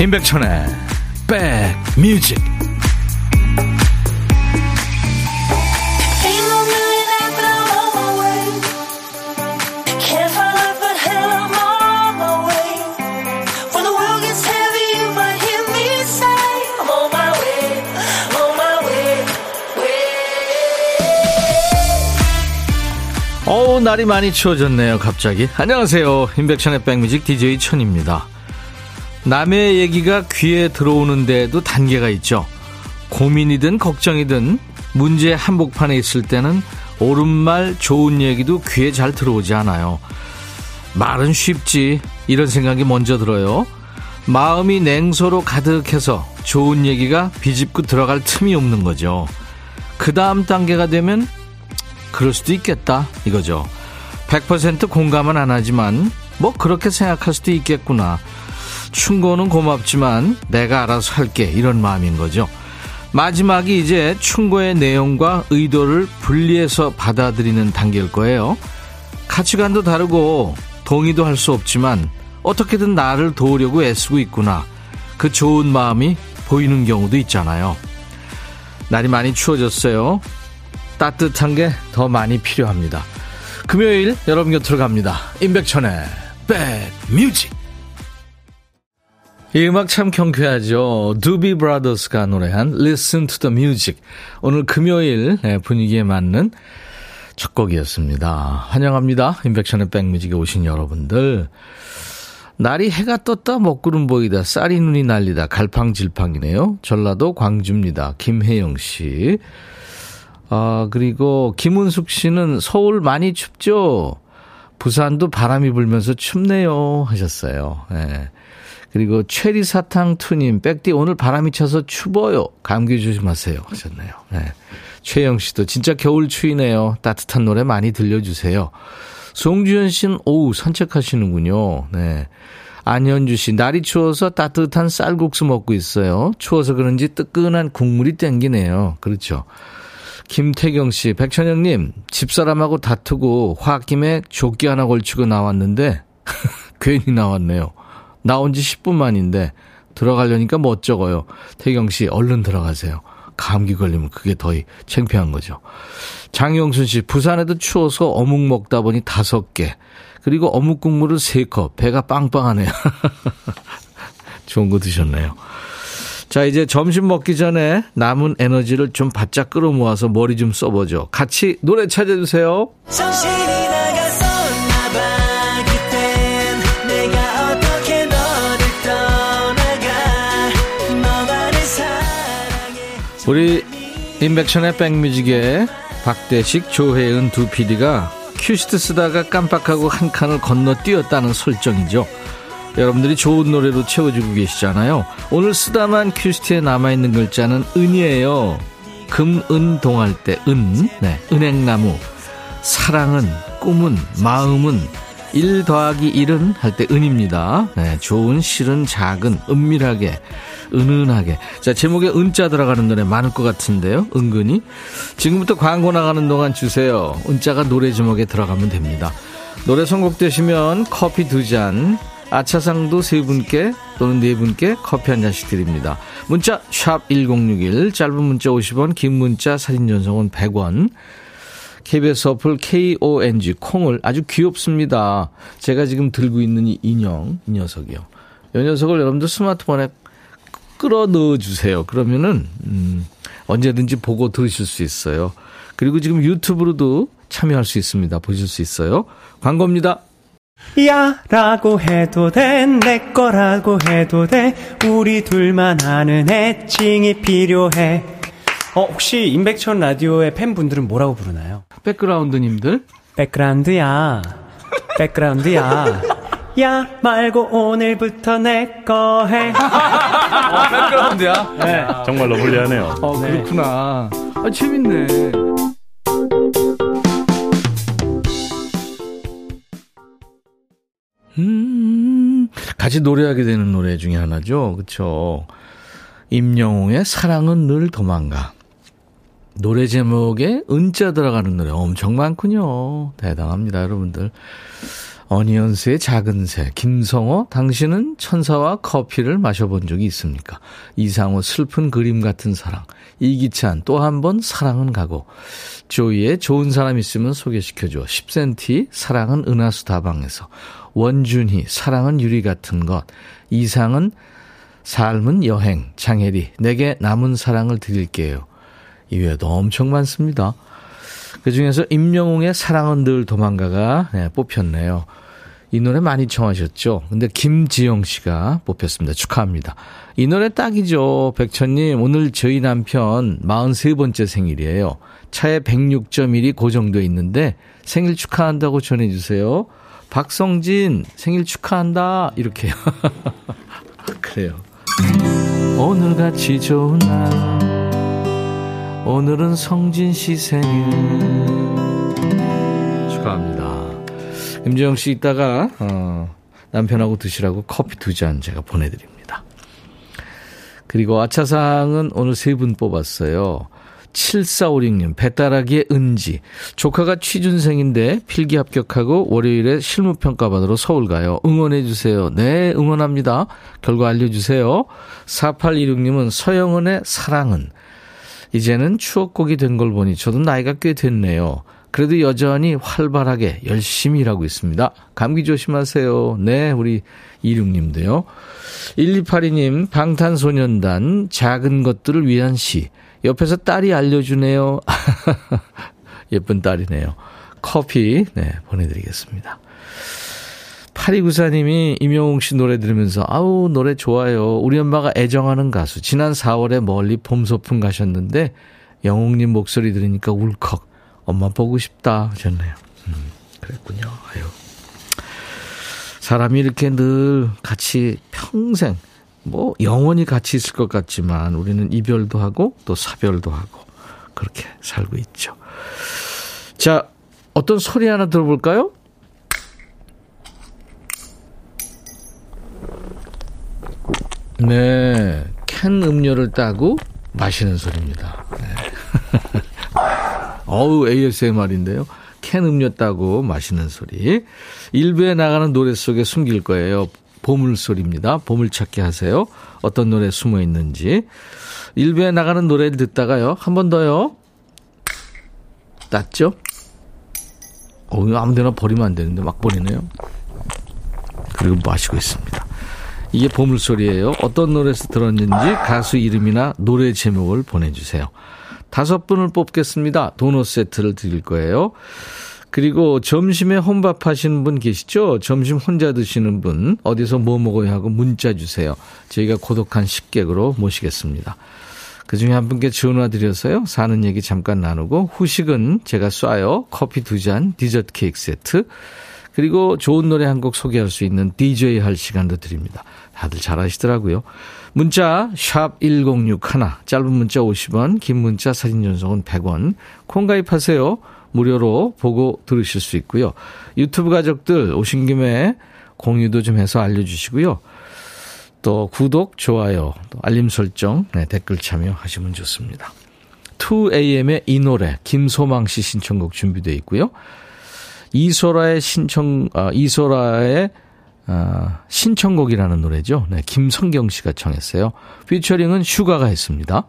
임백천의 백뮤직. 어우 날이 많이 추워졌네요 갑자기. 안녕하세요. 임백천의 백뮤직 DJ 천입니다 남의 얘기가 귀에 들어오는데도 단계가 있죠. 고민이든 걱정이든 문제 한복판에 있을 때는 옳은 말 좋은 얘기도 귀에 잘 들어오지 않아요. 말은 쉽지 이런 생각이 먼저 들어요. 마음이 냉소로 가득해서 좋은 얘기가 비집고 들어갈 틈이 없는 거죠. 그 다음 단계가 되면 그럴 수도 있겠다 이거죠. 100% 공감은 안 하지만 뭐 그렇게 생각할 수도 있겠구나. 충고는 고맙지만 내가 알아서 할게 이런 마음인 거죠. 마지막이 이제 충고의 내용과 의도를 분리해서 받아들이는 단계일 거예요. 가치관도 다르고 동의도 할 수 없지만 어떻게든 나를 도우려고 애쓰고 있구나. 그 좋은 마음이 보이는 경우도 있잖아요. 날이 많이 추워졌어요. 따뜻한 게 더 많이 필요합니다. 금요일 여러분 곁으로 갑니다. 임백천의 백뮤직 이 음악 참 경쾌하죠. 두비 브라더스가 노래한 Listen to the Music. 오늘 금요일 네, 분위기에 맞는 첫 곡이었습니다. 환영합니다. 인백션의 백뮤직에 오신 여러분들. 날이 해가 떴다 먹구름 보이다 쌀이 눈이 날리다 갈팡질팡이네요. 전라도 광주입니다. 김혜영 씨. 아 그리고 김은숙 씨는 서울 많이 춥죠. 부산도 바람이 불면서 춥네요 하셨어요. 네. 그리고 체리 사탕 투님, 백디 오늘 바람이 쳐서 추워요. 감기 조심하세요. 하셨네요. 네. 최영 씨도 진짜 겨울 추위네요. 따뜻한 노래 많이 들려주세요. 송주현 씨는 오우 산책하시는군요. 네. 안현주 씨, 날이 추워서 따뜻한 쌀국수 먹고 있어요. 추워서 그런지 뜨끈한 국물이 땡기네요. 그렇죠. 김태경 씨, 백천영님, 집사람하고 다투고 화김에 조끼 하나 걸치고 나왔는데, 괜히 나왔네요. 나온 지 10분 만인데 들어가려니까 멋쩍어요. 태경 씨, 얼른 들어가세요. 감기 걸리면 그게 더 창피한 거죠. 장영순 씨, 부산에도 추워서 어묵 먹다 보니 다섯 개. 그리고 어묵 국물을 세 컵. 배가 빵빵하네요. 좋은 거 드셨네요. 자, 이제 점심 먹기 전에 남은 에너지를 좀 바짝 끌어모아서 머리 좀 써보죠. 같이 노래 찾아주세요. 우리 인백션의 백뮤직에 박대식, 조혜은 두 PD가 큐시트 쓰다가 깜빡하고 한 칸을 건너뛰었다는 설정이죠. 여러분들이 좋은 노래로 채워주고 계시잖아요. 오늘 쓰다만 큐시트에 남아있는 글자는 은이에요. 금, 은, 동할 때, 은, 네, 은행나무. 사랑은, 꿈은, 마음은, 일 더하기 일은 할 때 은입니다. 네, 좋은, 실은, 작은, 은밀하게. 은은하게. 자, 제목에 은자 들어가는 노래 많을 것 같은데요. 은근히. 지금부터 광고 나가는 동안 주세요. 은자가 노래 제목에 들어가면 됩니다. 노래 선곡되시면 커피 두 잔, 아차상도 세 분께 또는 네 분께 커피 한 잔씩 드립니다. 문자 1061, 짧은 문자 50원, 긴 문자 사진 전송은 100원. KBS 어플 KONG 콩을 아주 귀엽습니다. 제가 지금 들고 있는 이 인형, 이 녀석이요. 이 녀석을 여러분들 스마트폰에 끌어 넣어 주세요. 그러면은 음, 언제든지 보고 들으실 수 있어요. 그리고 지금 유튜브로도 참여할 수 있습니다. 보실 수 있어요. 광고입니다. 야 라고 해도 돼 내 거라고 해도 돼 우리 둘만 아는 애칭이 필요해 어 혹시 임백천 라디오의 팬분들은 뭐라고 부르나요? 백그라운드님들 백그라운드야 백그라운드야 야 말고 오늘부터 내 거 해. 어, 백그라운드야? 네. 정말로 불리하네요. 어, 네. 그렇구나. 아, 재밌네. 음, 같이 노래하게 되는 노래 중에 하나죠. 그쵸. 임영웅의 사랑은 늘 도망가. 노래 제목에 은자 들어가는 노래 엄청 많군요. 대단합니다, 여러분들. 어니언스의 작은 새, 김성호, 당신은 천사와 커피를 마셔본 적이 있습니까? 이상호, 슬픈 그림 같은 사랑. 이기찬, 또 한 번 사랑은 가고. 조이의 좋은 사람 있으면 소개시켜줘. 10cm, 사랑은 은하수 다방에서. 원준희, 사랑은 유리 같은 것. 이상은 삶은 여행. 장혜리, 내게 남은 사랑을 드릴게요. 이외에도 엄청 많습니다. 그 중에서 임영웅의 사랑은 늘 도망가가 네, 뽑혔네요. 이 노래 많이 청하셨죠? 근데 김지영 씨가 뽑혔습니다. 축하합니다. 이 노래 딱이죠. 백천님, 오늘 저희 남편 43번째 생일이에요. 차에 106.1이 고정돼 있는데 생일 축하한다고 전해주세요. 박성진, 생일 축하한다. 이렇게요. 그래요. 오늘같이 좋은 날. 오늘은 성진 씨 생일. 축하합니다. 김재영 씨 이따가 어, 남편하고 드시라고 커피 두 잔 제가 보내드립니다. 그리고 아차상은 오늘 세 분 뽑았어요. 7456님, 배따라기의 은지. 조카가 취준생인데 필기 합격하고 월요일에 실무평가 받으러 서울 가요. 응원해주세요. 네, 응원합니다. 결과 알려주세요. 4826님은 서영은의 사랑은. 이제는 추억곡이 된 걸 보니 저도 나이가 꽤 됐네요. 그래도 여전히 활발하게 열심히 일하고 있습니다. 감기 조심하세요. 네, 우리 이륙님도요. 1282님, 방탄소년단 작은 것들을 위한 시. 옆에서 딸이 알려주네요. 예쁜 딸이네요. 커피, 네, 보내드리겠습니다. 8294님이 임영웅 씨 노래 들으면서, 아우, 노래 좋아요. 우리 엄마가 애정하는 가수. 지난 4월에 멀리 봄 소풍 가셨는데, 영웅님 목소리 들으니까 울컥. 엄마 보고 싶다 하셨네요. 음, 그랬군요. 아유. 사람이 이렇게 늘 같이 평생, 뭐, 영원히 같이 있을 것 같지만, 우리는 이별도 하고, 또 사별도 하고, 그렇게 살고 있죠. 자, 어떤 소리 하나 들어볼까요? 네. 캔 음료를 따고 마시는 소리입니다. 네. 어우, ASMR인데요. 캔 음료 따고 마시는 소리. 일부에 나가는 노래 속에 숨길 거예요. 보물소리입니다. 보물찾기 하세요. 어떤 노래 숨어 있는지. 일부에 나가는 노래를 듣다가요. 한 번 더요. 땄죠? 어, 아무 데나 버리면 안 되는데 막 버리네요. 그리고 마시고 있습니다. 이게 보물소리예요. 어떤 노래에서 들었는지 가수 이름이나 노래 제목을 보내주세요. 다섯 분을 뽑겠습니다. 도넛 세트를 드릴 거예요. 그리고 점심에 혼밥 하시는 분 계시죠? 점심 혼자 드시는 분, 어디서 뭐 먹어야 하고 문자 주세요. 저희가 고독한 식객으로 모시겠습니다. 그 중에 한 분께 전화 드려서요. 사는 얘기 잠깐 나누고, 후식은 제가 쏴요. 커피 두 잔, 디저트 케이크 세트. 그리고 좋은 노래 한 곡 소개할 수 있는 DJ 할 시간도 드립니다. 다들 잘하시더라고요. 문자 1061, 짧은 문자 50원, 긴 문자 사진 전송은 100원. 콩 가입하세요. 무료로 보고 들으실 수 있고요. 유튜브 가족들 오신 김에 공유도 좀 해서 알려주시고요. 또 구독, 좋아요, 또 알림 설정, 네, 댓글 참여하시면 좋습니다. 2AM의 이 노래 김소망 씨 신청곡 준비되어 있고요. 이소라의 신청 아, 이소라의 아, 신청곡이라는 노래죠. 네, 김성경 씨가 청했어요. 피처링은 슈가가 했습니다.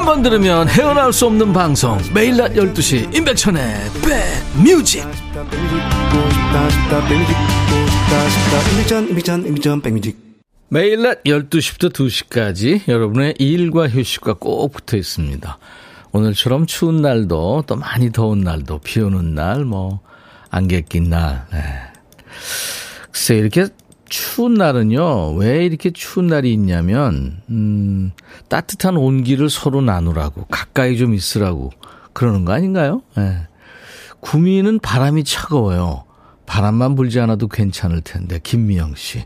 한 번 들으면 헤어나올 수 없는 방송 매일 낮 12시 임백천의 백뮤직 매일 낮 12시부터 2시까지 여러분의 일과 휴식과 꼭 붙어 있습니다. 오늘처럼 추운 날도 또 많이 더운 날도 비 오는 날 뭐 안개 낀 날. 네. 글쎄 이렇게 추운 날은요, 왜 이렇게 추운 날이 있냐면, 음, 따뜻한 온기를 서로 나누라고, 가까이 좀 있으라고, 그러는 거 아닌가요? 예. 구미는 바람이 차가워요. 바람만 불지 않아도 괜찮을 텐데. 김미영 씨.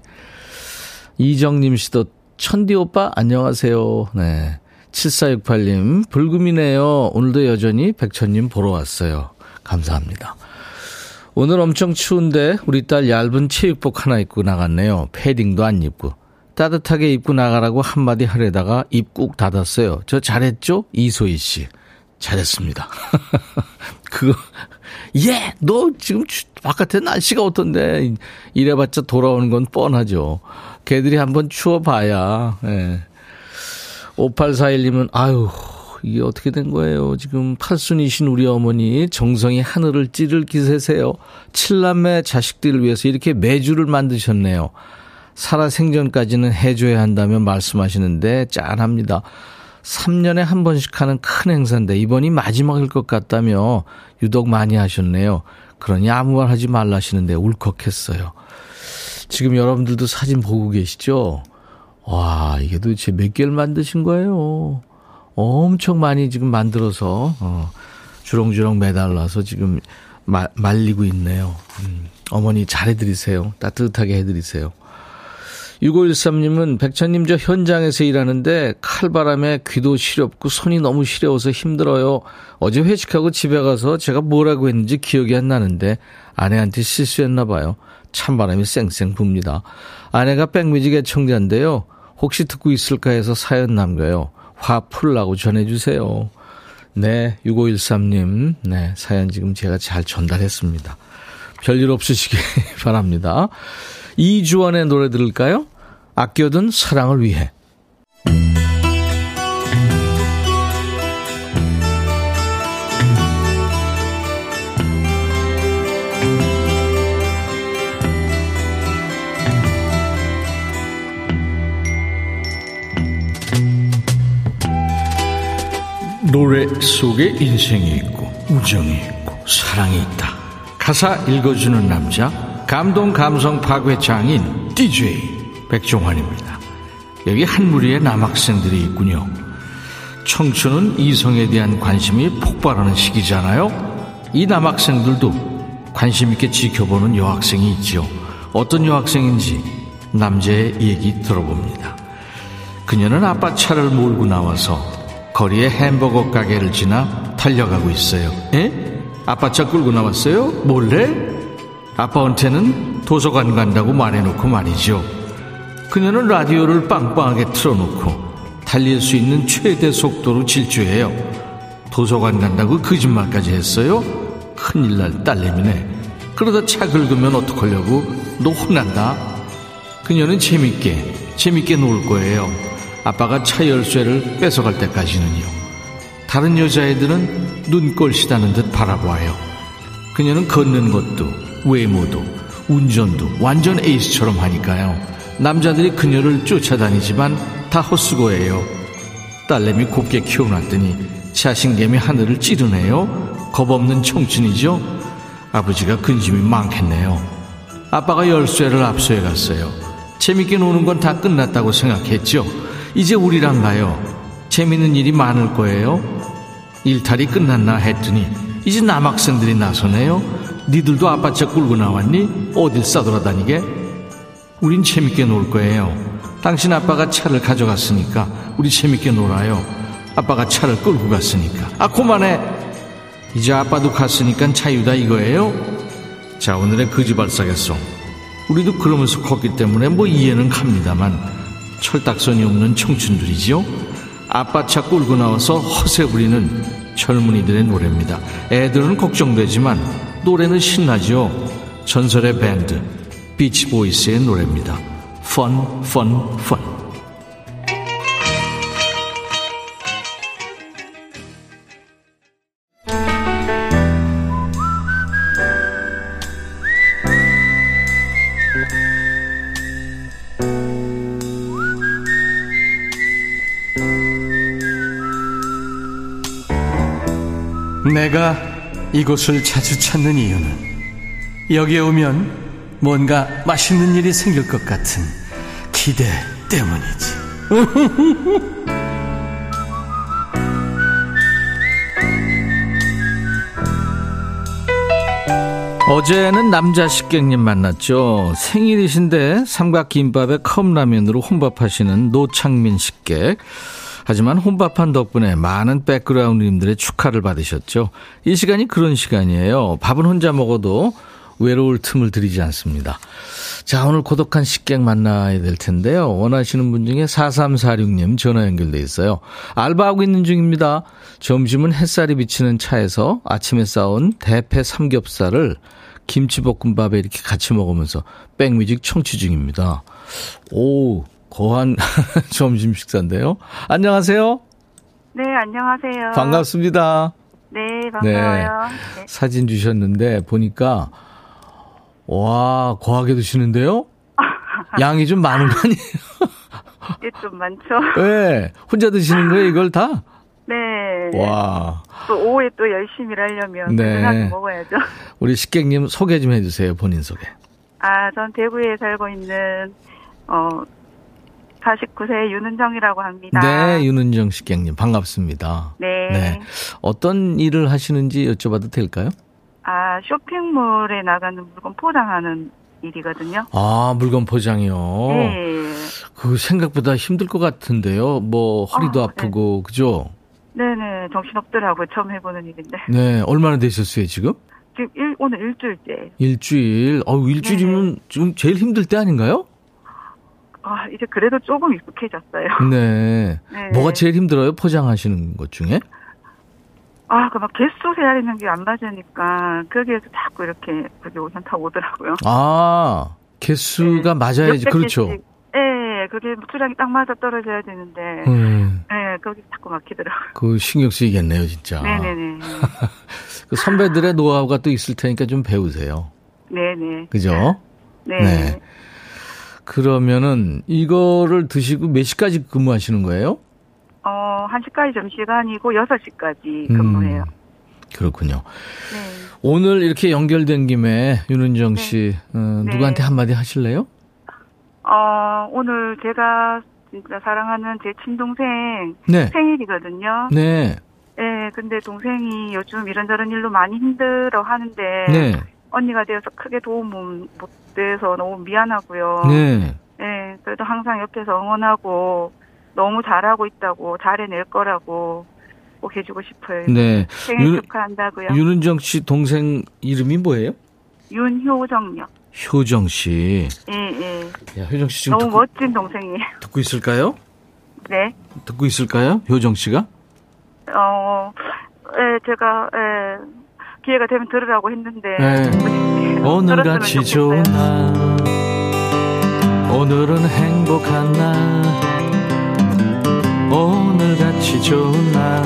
이정님 씨도 천디 오빠 안녕하세요. 네. 7468님, 불금이네요. 오늘도 여전히 백천님 보러 왔어요. 감사합니다. 오늘 엄청 추운데 우리 딸 얇은 체육복 하나 입고 나갔네요. 패딩도 안 입고. 따뜻하게 입고 나가라고 한마디 하려다가 입 꾹 닫았어요. 저 잘했죠? 이소희 씨. 잘했습니다. 그거, 예! 너 지금 바깥에 날씨가 어떤데? 이래봤자 돌아오는 건 뻔하죠. 걔들이 한번 추워봐야, 예. 5841님은, 아유, 이게 어떻게 된 거예요? 지금 팔순이신 우리 어머니 정성이 하늘을 찌를 기세세요. 칠남매 자식들을 위해서 이렇게 매주를 만드셨네요. 살아 생전까지는 해줘야 한다며 말씀하시는데 짠합니다. 3년에 한 번씩 하는 큰 행사인데 이번이 마지막일 것 같다며 유독 많이 하셨네요. 그러니 아무 말 하지 말라시는데 울컥했어요. 지금 여러분들도 사진 보고 계시죠? 와, 이게 도대체 몇 개를 만드신 거예요? 엄청 많이 지금 만들어서, 어, 주렁주렁 매달라서 지금 마, 말리고 있네요. 음, 어머니 잘해드리세요. 따뜻하게 해드리세요. 6513님은 백천님 저 현장에서 일하는데 칼바람에 귀도 시렵고 손이 너무 시려워서 힘들어요. 어제 회식하고 집에 가서 제가 뭐라고 했는지 기억이 안 나는데 아내한테 실수했나 봐요. 찬바람이 쌩쌩 붑니다. 아내가 백뮤직 애청자인데요. 혹시 듣고 있을까 해서 사연 남겨요. 화 풀라고 전해주세요. 네, 6513님. 네, 사연 지금 제가 잘 전달했습니다. 별일 없으시길 바랍니다. 이주원의 노래 들을까요? 아껴둔 사랑을 위해. 노래 속에 인생이 있고 우정이 있고 사랑이 있다. 가사 읽어주는 남자 감동 감성 파괴 장인 DJ 백종환입니다. 여기 한 무리의 남학생들이 있군요. 청춘은 이성에 대한 관심이 폭발하는 시기잖아요. 이 남학생들도 관심 있게 지켜보는 여학생이 있죠. 어떤 여학생인지 남자의 얘기 들어봅니다. 그녀는 아빠 차를 몰고 나와서 거리에 햄버거 가게를 지나 달려가고 있어요. 에? 아빠 차 끌고 나왔어요? 몰래? 아빠한테는 도서관 간다고 말해놓고 말이죠. 그녀는 라디오를 빵빵하게 틀어놓고 달릴 수 있는 최대 속도로 질주해요. 도서관 간다고 거짓말까지 했어요? 큰일 날 딸내미네. 그러다 차 긁으면 어떡하려고? 너 혼난다. 그녀는 재밌게, 재밌게 놀 거예요. 아빠가 차 열쇠를 뺏어갈 때까지는요. 다른 여자애들은 눈꼴시다는 듯 바라보아요. 그녀는 걷는 것도 외모도 운전도 완전 에이스처럼 하니까요. 남자들이 그녀를 쫓아다니지만 다 헛수고예요. 딸내미 곱게 키워놨더니 자신감이 하늘을 찌르네요. 겁없는 청춘이죠. 아버지가 근심이 많겠네요. 아빠가 열쇠를 압수해 갔어요. 재밌게 노는 건 다 끝났다고 생각했죠. 이제 우리랑 가요. 재밌는 일이 많을 거예요. 일탈이 끝났나 했더니 이제 남학생들이 나서네요. 니들도 아빠 차 끌고 나왔니? 어딜 싸돌아다니게? 우린 재밌게 놀 거예요. 당신 아빠가 차를 가져갔으니까 우리 재밌게 놀아요. 아빠가 차를 끌고 갔으니까. 아, 그만해. 이제 아빠도 갔으니까 자유다 이거예요? 자, 오늘의 거지발사겠송. 우리도 그러면서 컸기 때문에 뭐 이해는 갑니다만 철딱선이 없는 청춘들이지요. 아빠 차 끌고 나와서 허세 부리는 젊은이들의 노래입니다. 애들은 걱정되지만 노래는 신나죠. 전설의 밴드 비치보이스의 노래입니다. Fun, fun, fun. 내가 이곳을 자주 찾는 이유는 여기에 오면 뭔가 맛있는 일이 생길 것 같은 기대 때문이지. 어제는 남자 식객님 만났죠. 생일이신데 삼각김밥에 컵라면으로 혼밥하시는 노창민 식객. 하지만 혼밥한 덕분에 많은 백그라운드님들의 축하를 받으셨죠. 이 시간이 그런 시간이에요. 밥은 혼자 먹어도 외로울 틈을 들이지 않습니다. 자, 오늘 고독한 식객 만나야 될 텐데요. 원하시는 분 중에 4346님 전화 연결돼 있어요. 알바하고 있는 중입니다. 점심은 햇살이 비치는 차에서 아침에 싸온 대패 삼겹살을 김치볶음밥에 이렇게 같이 먹으면서 백뮤직 청취 중입니다. 오, 거한 점심 식사인데요. 안녕하세요. 네, 안녕하세요. 반갑습니다. 네, 반가워요. 네. 사진 주셨는데 보니까 와, 거하게 드시는데요? 양이 좀 많은 거 아니에요? 이게 좀 많죠? 네. 혼자 드시는 거예요, 이걸 다? 네. 와. 또 오후에 또 열심히 일하려면 네. 먹어야죠. 우리 식객님 소개 좀 해주세요, 본인 소개. 아, 전 대구에 살고 있는 어 49세 윤은정이라고 합니다. 네, 윤은정 식객님 반갑습니다. 네. 어떤 일을 하시는지 여쭤봐도 될까요? 아, 쇼핑몰에 나가는 물건 포장하는 일이거든요. 아, 물건 포장이요. 네. 그 생각보다 힘들 것 같은데요. 뭐 허리도 아, 아프고 그죠? 네네, 정신없더라고요. 처음 해보는 일인데. 네, 얼마나 되셨어요 지금? 지금 일, 오늘 일주일째. 일주일. 어, 일주일이면 지금 제일 힘들 때 아닌가요? 아, 이제 그래도 조금 익숙해졌어요. 네. 네. 뭐가 제일 힘들어요? 포장하시는 것 중에? 아, 그 막 개수 세야되는 게 안 맞으니까 거기에서 자꾸 이렇게 그게 현타 오더라고요. 아, 개수가 맞아야지. 몇백 그렇죠. 개씩. 예, 그게 수량이 딱 맞아 떨어져야 되는데, 음, 예, 거기 자꾸 막히더라고요. 그 신경 쓰이겠네요, 진짜. 네네네. 그 선배들의 노하우가 또 있을 테니까 좀 배우세요. 네네. 그죠? 네. 네. 그러면은 이거를 드시고 몇 시까지 근무하시는 거예요? 어, 1시까지 점심시간이고 6시까지 음. 근무해요. 그렇군요. 네. 오늘 이렇게 연결된 김에 윤은정 씨 어, 네. 누구한테 한마디 하실래요? 어, 오늘 제가 진짜 사랑하는 제 친동생 네. 생일이거든요. 네. 예, 근데 동생이 요즘 이런저런 일로 많이 힘들어 하는데, 네. 언니가 되어서 크게 도움은 못 돼서 너무 미안하고요. 네. 예, 그래도 항상 옆에서 응원하고 너무 잘하고 있다고 잘해낼 거라고 꼭 해주고 싶어요. 네. 생일 윤- 축하한다고요. 윤은정 씨 동생 이름이 뭐예요? 윤효정요. 효정 씨. 예, 예. 야, 효정 씨 지금 너무 듣고, 멋진 동생이에요. 듣고 있을까요? 네. 듣고 있을까요? 효정 씨가? 어, 예, 제가, 예, 기회가 되면 들으라고 했는데. 네. 오늘같이 좋은. 날 오늘은 행복한 날 오늘같이 좋은 날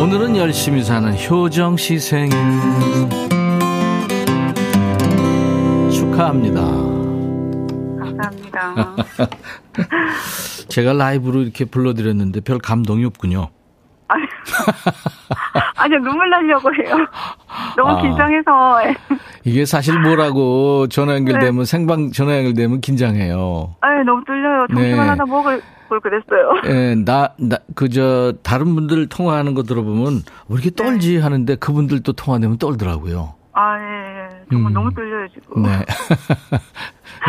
오늘은 열심히 사는 효정 씨 생일 축하합니다 감사합니다. 제가 라이브로 이렇게 불러드렸는데 별 감동이 없군요 아니, 아니요, 눈물 나려고 해요. 너무 아. 긴장해서. 예. 이게 사실 뭐라고 전화 연결되면 생방 전화 연결되면 긴장해요 아 너무 떨려요. 정신만 네. 하다 목을, 뭘 그랬어요. 예, 나, 나, 그저, 다른 분들 통화하는 거 들어보면, 왜 이렇게 떨지 하는데 그분들도 통화되면 떨더라고요. 아, 예, 예. 정말 음. 너무 떨려요, 지금. 네.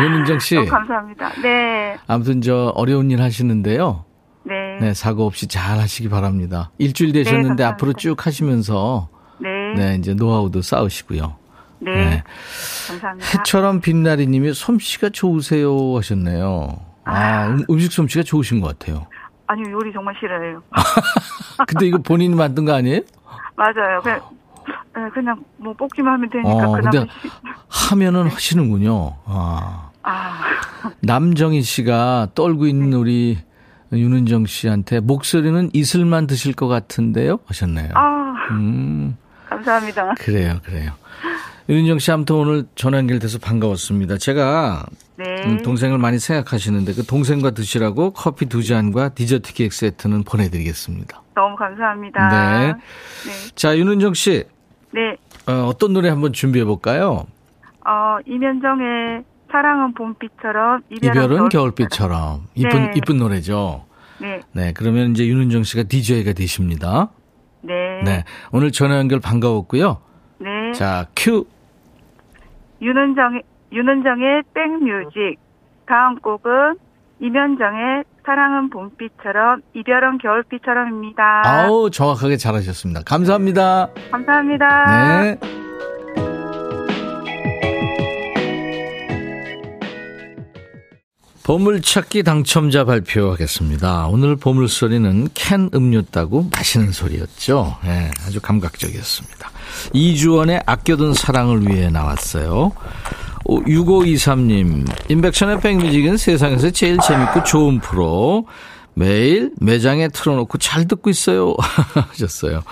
윤은정 씨, 너무 감사합니다. 네, 아무튼 저 어려운 일 하시는데요. 네, 네, 사고 없이 잘 하시기 바랍니다. 일주일 되셨는데 감사합니다. 앞으로 쭉 하시면서, 네, 네, 이제 노하우도 쌓으시고요. 네, 네. 감사합니다. 해처럼 빛나리 님이 솜씨가 좋으세요 하셨네요. 아, 음, 음식 솜씨가 좋으신 것 같아요. 아니요, 요리 정말 싫어해요. 근데 이거 본인이 만든 거 아니에요? 맞아요. 그냥, 예, 그냥 뭐 뽑기만 하면 되니까 어. 근데 시- 하면은 하시는군요. 아. 아, 남정희 씨가 떨고 있는 우리 윤은정 씨한테 목소리는 이슬만 드실 것 같은데요? 하셨네요. 아, 음, 감사합니다. 그래요, 그래요. 윤은정 씨 아무튼 오늘 전화 연결돼서 반가웠습니다. 제가 네, 음, 동생을 많이 생각하시는데 그 동생과 드시라고 커피 두 잔과 디저트 케이크 세트는 보내드리겠습니다. 너무 감사합니다. 네. 네, 자, 윤은정 씨, 네. 어, 어떤 노래 한번 준비해 볼까요? 어, 이면정의 사랑은 봄비처럼 이별은, 이별은. 겨울빛처럼. 이쁜, 네. 이쁜 노래죠. 네, 네, 그러면 이제 윤은정 씨가 DJ가 되십니다. 네, 네. 오늘 전화 연결 반가웠고요. 네, 자, 큐. 윤은정의, 윤은정의 백뮤직. 다음 곡은 이면정의 사랑은 봄비처럼 이별은 겨울비처럼입니다. 아우, 정확하게 잘하셨습니다. 감사합니다. 감사합니다. 네. 보물찾기 당첨자 발표하겠습니다. 오늘 보물소리는 캔 음료 따고 마시는 소리였죠. 네, 아주 감각적이었습니다. 이주원의 아껴둔 사랑을 위해 나왔어요. 6523님, 인백션의 백뮤직은 세상에서 제일 재밌고 좋은 프로. 매일 매장에 틀어놓고 잘 듣고 있어요. 하셨어요.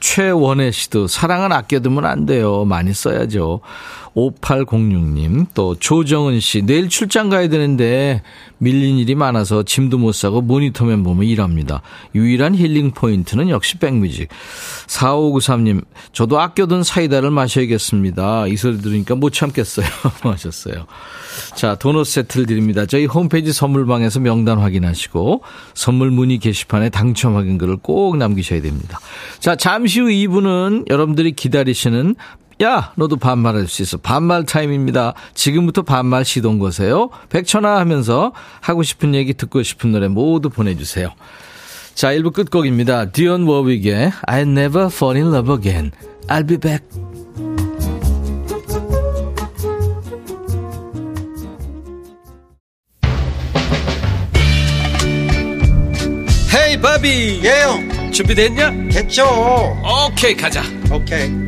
최원혜 씨도 사랑은 아껴두면 안 돼요. 많이 써야죠. 5806님, 또 조정은 씨, 내일 출장 가야 되는데 밀린 일이 많아서 짐도 못 사고 모니터만 보면 일합니다. 유일한 힐링 포인트는 역시 백뮤직. 4593님, 저도 아껴둔 사이다를 마셔야겠습니다. 이 소리 들으니까 못 참겠어요. 하셨어요. 자, 도넛 세트를 드립니다. 저희 홈페이지 선물방에서 명단 확인하시고 선물 문의 게시판에 당첨 확인글을 꼭 남기셔야 됩니다. 자, 잠시 후 2부는 여러분들이 기다리시는 야, 너도 반말할 수 있어. 반말 타임입니다. 지금부터 반말 시동 거세요. 백천화 하면서 하고 싶은 얘기 듣고 싶은 노래 모두 보내주세요. 자, 1부 끝곡입니다. 디언 워윅의 I never fall in love again. I'll be back. 헤이 바비 예영 준비됐냐? 됐죠 오케이 가자 오케이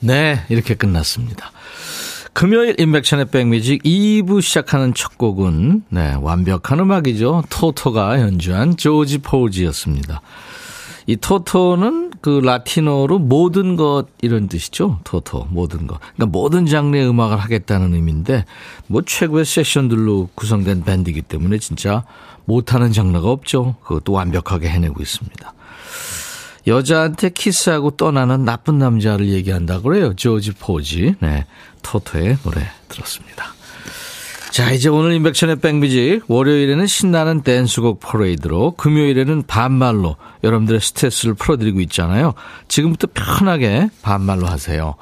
네 이렇게 끝났습니다 금요일 인백션의 백뮤직 2부 시작하는 첫 곡은 네 완벽한 음악이죠 토토가 연주한 조지 포우지였습니다 이 토토는 그 라틴어로 모든 것 이런 뜻이죠. 토토 모든 것. 그러니까 모든 장르의 음악을 하겠다는 의미인데 뭐 최고의 세션들로 구성된 밴드이기 때문에 진짜 못하는 장르가 없죠. 그것도 완벽하게 해내고 있습니다. 여자한테 키스하고 떠나는 나쁜 남자를 얘기한다고 그래요. 조지 포지. 네. 토토의 노래 들었습니다. 자, 이제 오늘 임백천의 백뮤직 월요일에는 신나는 댄스곡 퍼레이드로 금요일에는 반말로 여러분들의 스트레스를 풀어드리고 있잖아요. 지금부터 편하게 반말로 하세요.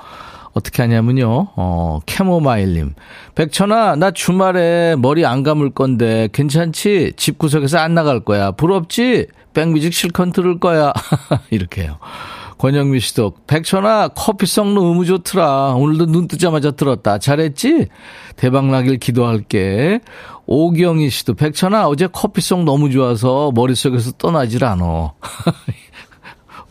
어떻게 하냐면요, 어, 캐모마일님. 백천아, 나 주말에 머리 안 감을 건데, 괜찮지? 집 구석에서 안 나갈 거야. 부럽지? 백뮤직 실컷 들을 거야. 이렇게 해요. 권영미 씨도 백천아 커피성 너무 좋더라. 오늘도 눈 뜨자마자 들었다. 잘했지? 대박 나길 기도할게. 오경희 씨도 백천아 어제 커피성 너무 좋아서 머릿속에서 떠나질 않어.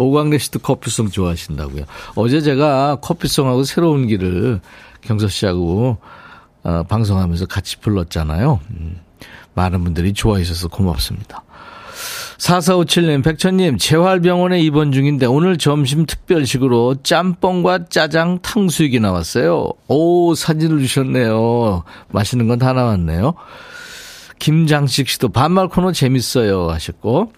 오광래 씨도 커피송 좋아하신다고요. 어제 제가 커피송하고 새로운 길을 경서 씨하고 어, 방송하면서 같이 불렀잖아요. 음, 많은 분들이 좋아해 주셔서 고맙습니다. 4457님, 백천님, 재활병원에 입원 중인데 오늘 점심 특별식으로 짬뽕과 짜장 탕수육이 나왔어요. 오, 사진을 주셨네요. 맛있는 건 다 나왔네요. 김장식 씨도 반말 코너 재밌어요 하셨고,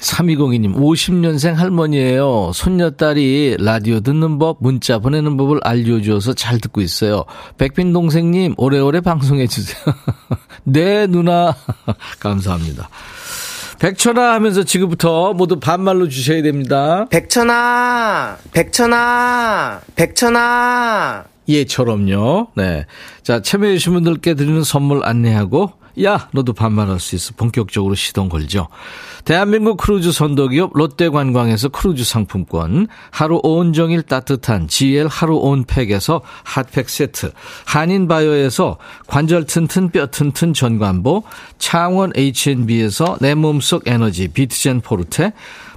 3202님, 50년생 할머니예요. 손녀딸이 라디오 듣는 법, 문자 보내는 법을 알려주어서 잘 듣고 있어요. 백빈 동생님, 오래오래 방송해주세요. 네, 누나. 감사합니다. 백천아 하면서 지금부터 모두 반말로 주셔야 됩니다. 백천아, 백천아, 백천아. 예처럼요. 네. 자, 참여해주신 분들께 드리는 선물 안내하고, 야, 너도 반말할 수 있어. 본격적으로 시동 걸죠. 대한민국 크루즈 선도기업 롯데관광에서 크루즈 상품권, 하루 온종일 따뜻한 GL 하루 온팩에서 핫팩 세트, 한인바이오에서 관절 튼튼 뼈 튼튼 전관보, 창원 H&B에서 내 몸속 에너지 비트젠 포르테,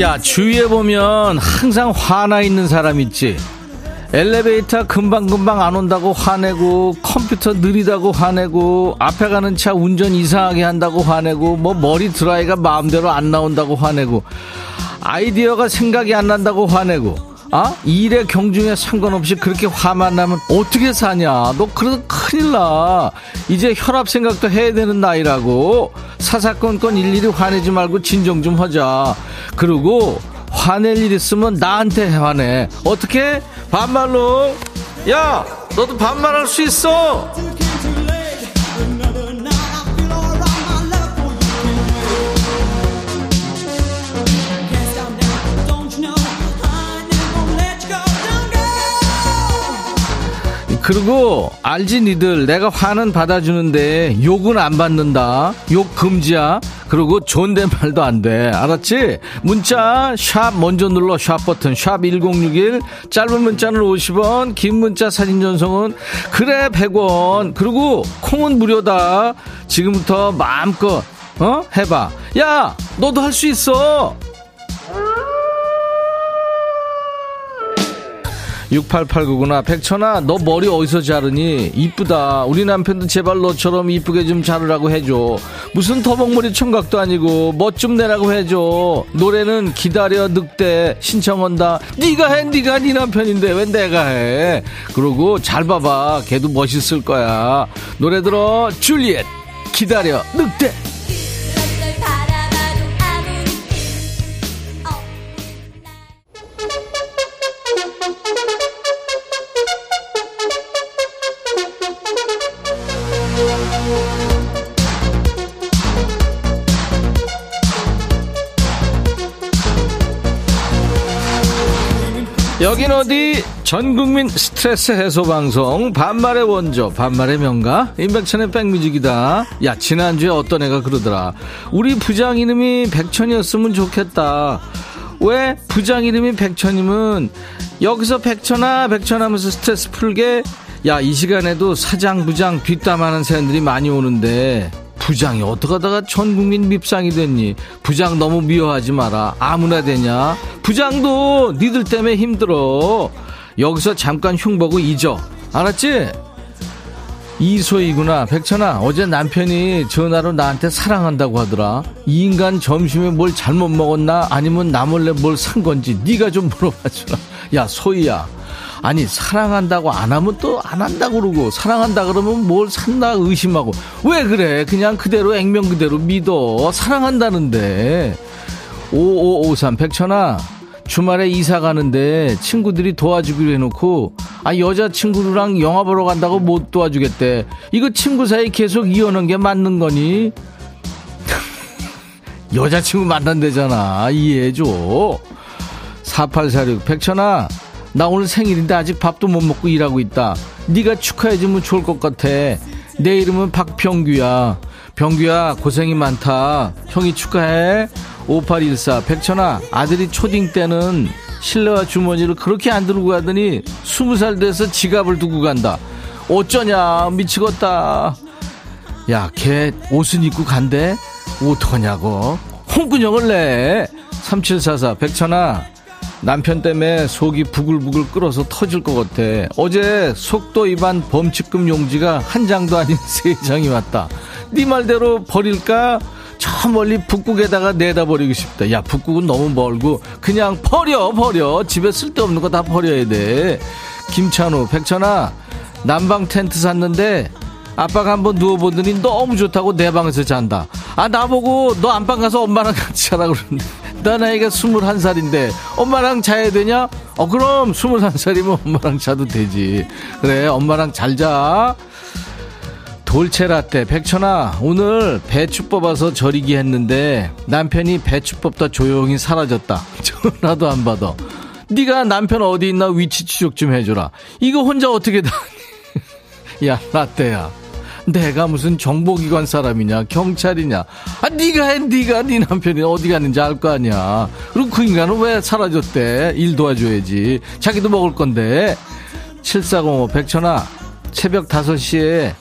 야, 주위에 보면 항상 화나 있는 사람 있지. 엘리베이터 금방금방 안 온다고 화내고, 컴퓨터 느리다고 화내고, 앞에 가는 차 운전 이상하게 한다고 화내고, 뭐 머리 드라이가 마음대로 안 나온다고 화내고, 아이디어가 생각이 안 난다고 화내고, 아? 일의 경중에 상관없이 그렇게 화만 나면 어떻게 사냐? 너 그래도 큰일 나. 이제 혈압 생각도 해야 되는 나이라고. 사사건건 일일이 화내지 말고 진정 좀 하자. 그리고 화낼 일 있으면 나한테 화내. 어떻게? 반말로. 야, 너도 반말할 수 있어. 그리고 알지 니들. 내가 화는 받아주는데 욕은 안 받는다. 욕 금지야. 그리고 존댓말도 안 돼. 알았지? 문자 샵 먼저 눌러. 샵 버튼. 샵 1061 짧은 문자는 50원 긴 문자 사진 전송은 그래 100원. 그리고 콩은 무료다. 지금부터 마음껏 어? 해봐. 야 너도 할 수 있어 6889구나. 백천아, 너 머리 어디서 자르니? 이쁘다. 우리 남편도 제발 너처럼 이쁘게 좀 자르라고 해줘. 무슨 터벅머리 청각도 아니고, 멋 좀 내라고 해줘. 노래는 기다려, 늑대. 신청한다. 네가 해, 네가 네 남편인데, 왜 내가 해? 그러고, 잘 봐봐. 걔도 멋있을 거야. 노래 들어, 줄리엣. 기다려, 늑대. 어디? 전국민 스트레스 해소 방송 반말의 원조 반말의 명가 임백천의 백뮤직이다. 야 지난주에 어떤 애가 그러더라. 우리 부장 이름이 백천이었으면 좋겠다. 왜? 부장 이름이 백천이면 여기서 백천아 백천 하면서 스트레스 풀게? 야 이 시간에도 사장 부장 뒷담하는 사람들이 많이 오는데 부장이 어떡하다가 전 국민 밉상이 됐니? 부장 너무 미워하지 마라. 아무나 되냐? 부장도 니들 때문에 힘들어. 여기서 잠깐 흉보고 잊어. 알았지? 이소희구나. 백천아, 어제 남편이 전화로 나한테 사랑한다고 하더라. 이 인간 점심에 뭘 잘못 먹었나? 아니면 나 몰래 뭘 산 건지 네가 좀 물어봐 주라. 야, 소희야. 아니 사랑한다고 안 하면 또 안 한다고 그러고 사랑한다 그러면 뭘 샀나 의심하고. 왜 그래? 그냥 그대로 액면 그대로 믿어. 사랑한다는데. 5553 백천아 주말에 이사 가는데 친구들이 도와주기로 해놓고 아 여자친구랑 영화 보러 간다고 못 도와주겠대. 이거 친구 사이 계속 이어놓은 게 맞는 거니? 여자친구 만난대잖아. 이해해줘. 4846 백천아 나 오늘 생일인데 아직 밥도 못 먹고 일하고 있다. 네가 축하해주면 좋을 것 같아. 내 이름은 박병규야. 병규야 고생이 많다. 형이 축하해. 5814 백천아 아들이 초딩 때는 실내화 주머니를 그렇게 안 들고 가더니 스무 살 돼서 지갑을 두고 간다. 어쩌냐 미치겠다. 야, 걔 옷은 입고 간대? 어떡하냐고. 홍군형을 내. 3744 백천아 남편 때문에 속이 부글부글 끓어서 터질 것 같아. 어제 속도 위반 범칙금 용지가 한 장도 아닌 세 장이 왔다. 네 말대로 버릴까? 저 멀리 북극에다가 내다 버리고 싶다. 야, 북극은 너무 멀고 그냥 버려, 버려. 집에 쓸데없는 거 다 버려야 돼. 김찬우, 백천아, 난방 텐트 샀는데 아빠가 한번 누워보더니 너무 좋다고 내 방에서 잔다. 아, 나보고 너 안방 가서 엄마랑 같이 자라 그러는데. 나 나이가 21살인데 엄마랑 자야 되냐? 어, 그럼 21살이면 엄마랑 자도 되지. 그래, 엄마랑 잘 자. 돌체라떼 백천아 오늘 배추 뽑아서 절이기 했는데 남편이 배추 뽑다 조용히 사라졌다 전화도 안 받아 네가 남편 어디 있나 위치 추적 좀 해줘라 이거 혼자 어떻게 다야 라떼야 내가 무슨 정보기관 사람이냐 경찰이냐 아 네가 해 네가 네 남편이 어디 갔는지 알 거 아니야 그리고 그 인간은 왜 사라졌대 일 도와줘야지 자기도 먹을 건데 7405 백천아 새벽 5시에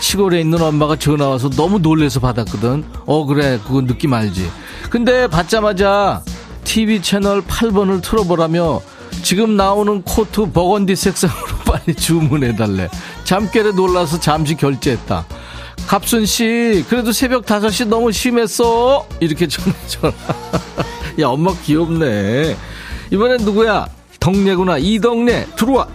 시골에 있는 엄마가 전화 와서 너무 놀래서 받았거든. 어, 그래. 그거 느낌 알지. 근데 받자마자 TV 채널 8번을 틀어보라며 지금 나오는 코트 버건디 색상으로 빨리 주문해달래. 잠결에 놀라서 잠시 결제했다. 갑순 씨, 그래도 새벽 5시 너무 심했어. 이렇게 전해줘라. 야, 엄마 귀엽네. 이번엔 누구야? 덕내구나. 이덕내. 들어와.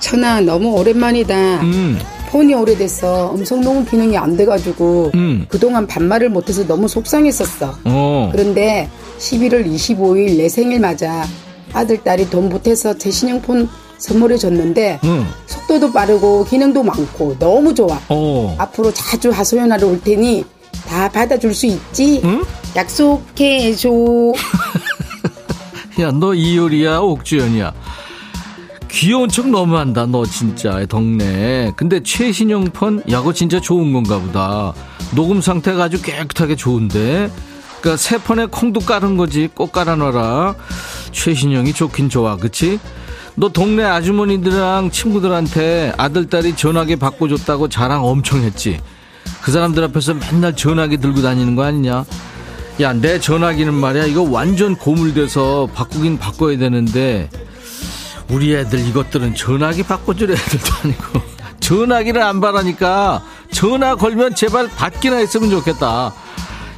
천아, 너무 오랜만이다. 음. 폰이 오래돼서 음성 녹음 기능이 안 돼가지고 음. 그동안 반말을 못해서 너무 속상했었어. 어. 그런데 11월 25일 내 생일 맞아 아들 딸이 돈 보태서 제 신형폰 선물해 줬는데 응. 속도도 빠르고 기능도 많고 너무 좋아. 어. 앞으로 자주 하소연하러 올 테니 다 받아줄 수 있지? 응? 약속해 줘. 야, 너 이효리야, 옥주연이야. 귀여운 척 너무한다, 너 진짜, 덕내. 근데 최신형 폰, 야, 거 진짜 좋은 건가 보다. 녹음 상태가 아주 깨끗하게 좋은데. 그니까 새 폰에 콩도 깔은 거지. 꼭 깔아놔라. 최신형이 좋긴 좋아, 그치? 너 동네 아주머니들이랑 친구들한테 아들 딸이 전화기 바꿔줬다고 자랑 엄청 했지. 그 사람들 앞에서 맨날 전화기 들고 다니는 거 아니냐? 야, 내 전화기는 말이야. 이거 완전 고물돼서 바꾸긴 바꿔야 되는데, 우리 애들 이것들은 전화기 바꿔줄 애들도 아니고, 전화기를 안 바라니까, 전화 걸면 제발 받기나 했으면 좋겠다.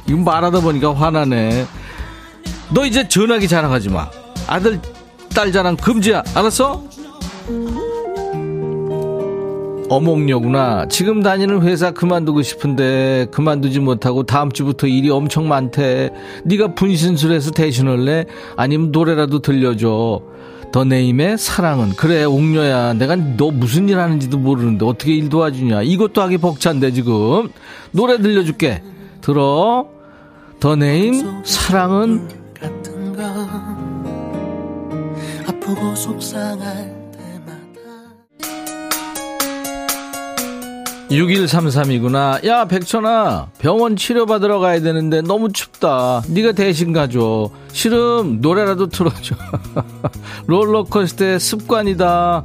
이거 말하다 보니까 화나네. 너 이제 전화기 자랑하지 마. 아들, 딸 자랑 금지야. 알았어? 어몽여구나. 지금 다니는 회사 그만두고 싶은데 그만두지 못하고 다음 주부터 일이 엄청 많대. 네가 분신술해서 대신할래? 아니면 노래라도 들려줘. 더 네임의 사랑은 그래 옥녀야 내가 너 무슨 일 하는지도 모르는데 어떻게 일 도와주냐 이것도 하기 벅찬데 지금 노래 들려줄게 들어 더 네임 사랑은 아프고 속상할 때마다 6133이구나. 야, 백천아. 병원 치료받으러 가야 되는데 너무 춥다. 네가 대신 가줘. 싫음 노래라도 틀어줘. 롤러코스터의 습관이다.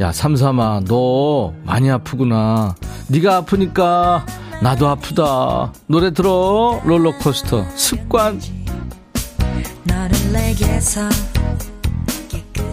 야, 삼삼아. 너 많이 아프구나. 네가 아프니까 나도 아프다. 노래 들어. 롤러코스터 습관. 너를 내게서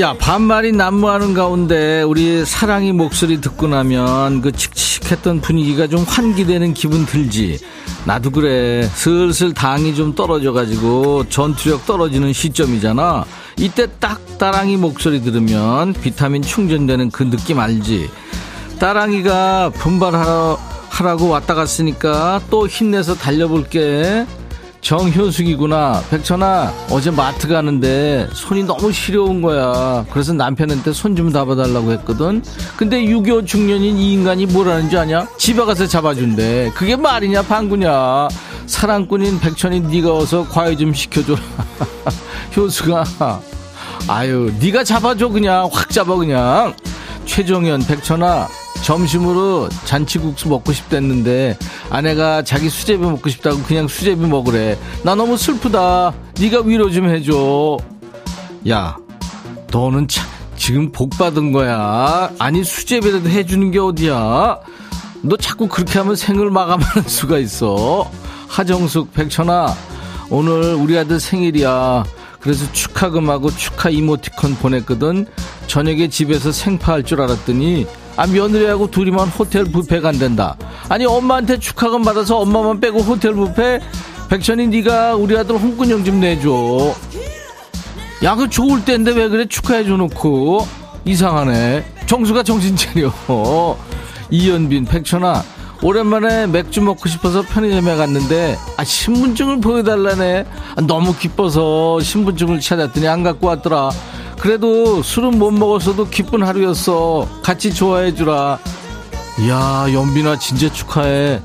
야, 반말이 난무하는 가운데 우리 사랑이 목소리 듣고 나면 그 칙칙했던 분위기가 좀 환기되는 기분 들지. 나도 그래. 슬슬 당이 좀 떨어져가지고 전투력 떨어지는 시점이잖아. 이때 딱 따랑이 목소리 들으면 비타민 충전되는 그 느낌 알지? 따랑이가 분발하러 하라고 왔다 갔으니까 또 힘내서 달려볼게. 정효숙이구나. 백천아, 어제 마트 가는데 손이 너무 시려운 거야. 그래서 남편한테 손 좀 잡아달라고 했거든. 근데 6.25 중년인 이 인간이 뭐라는 줄 아냐? 집에 가서 잡아준대. 그게 말이냐, 방구냐. 사랑꾼인 백천이 네가 어서 과외 좀 시켜줘라. 효수가. 아유, 네가 잡아줘, 그냥. 확 잡아, 그냥. 최종현, 백천아. 점심으로 잔치국수 먹고 싶댔는데 아내가 자기 수제비 먹고 싶다고 그냥 수제비 먹으래. 나 너무 슬프다. 네가 위로 좀 해줘. 야, 너는 참 지금 복 받은 거야. 아니 수제비라도 해주는 게 어디야? 너 자꾸 그렇게 하면 생을 마감하는 수가 있어. 하정숙, 백천아, 오늘 우리 아들 생일이야. 그래서 축하금하고 축하 이모티콘 보냈거든. 저녁에 집에서 생파할 줄 알았더니 아 며느리하고 둘이만 호텔 뷔페 간댄다. 아니 엄마한테 축하금 받아서 엄마만 빼고 호텔 뷔페? 백천이 네가 우리 아들 홍군형 좀 내줘. 야 그 좋을 때인데 왜 그래 축하해 줘 놓고 이상하네. 정수가 정신 차려. 이연빈 백천아 오랜만에 맥주 먹고 싶어서 편의점에 갔는데 아 신분증을 보여달라네 아, 너무 기뻐서 신분증을 찾았더니 안 갖고 왔더라 그래도 술은 못 먹었어도 기쁜 하루였어. 같이 좋아해 주라. 이야 연빈아 진짜 축하해.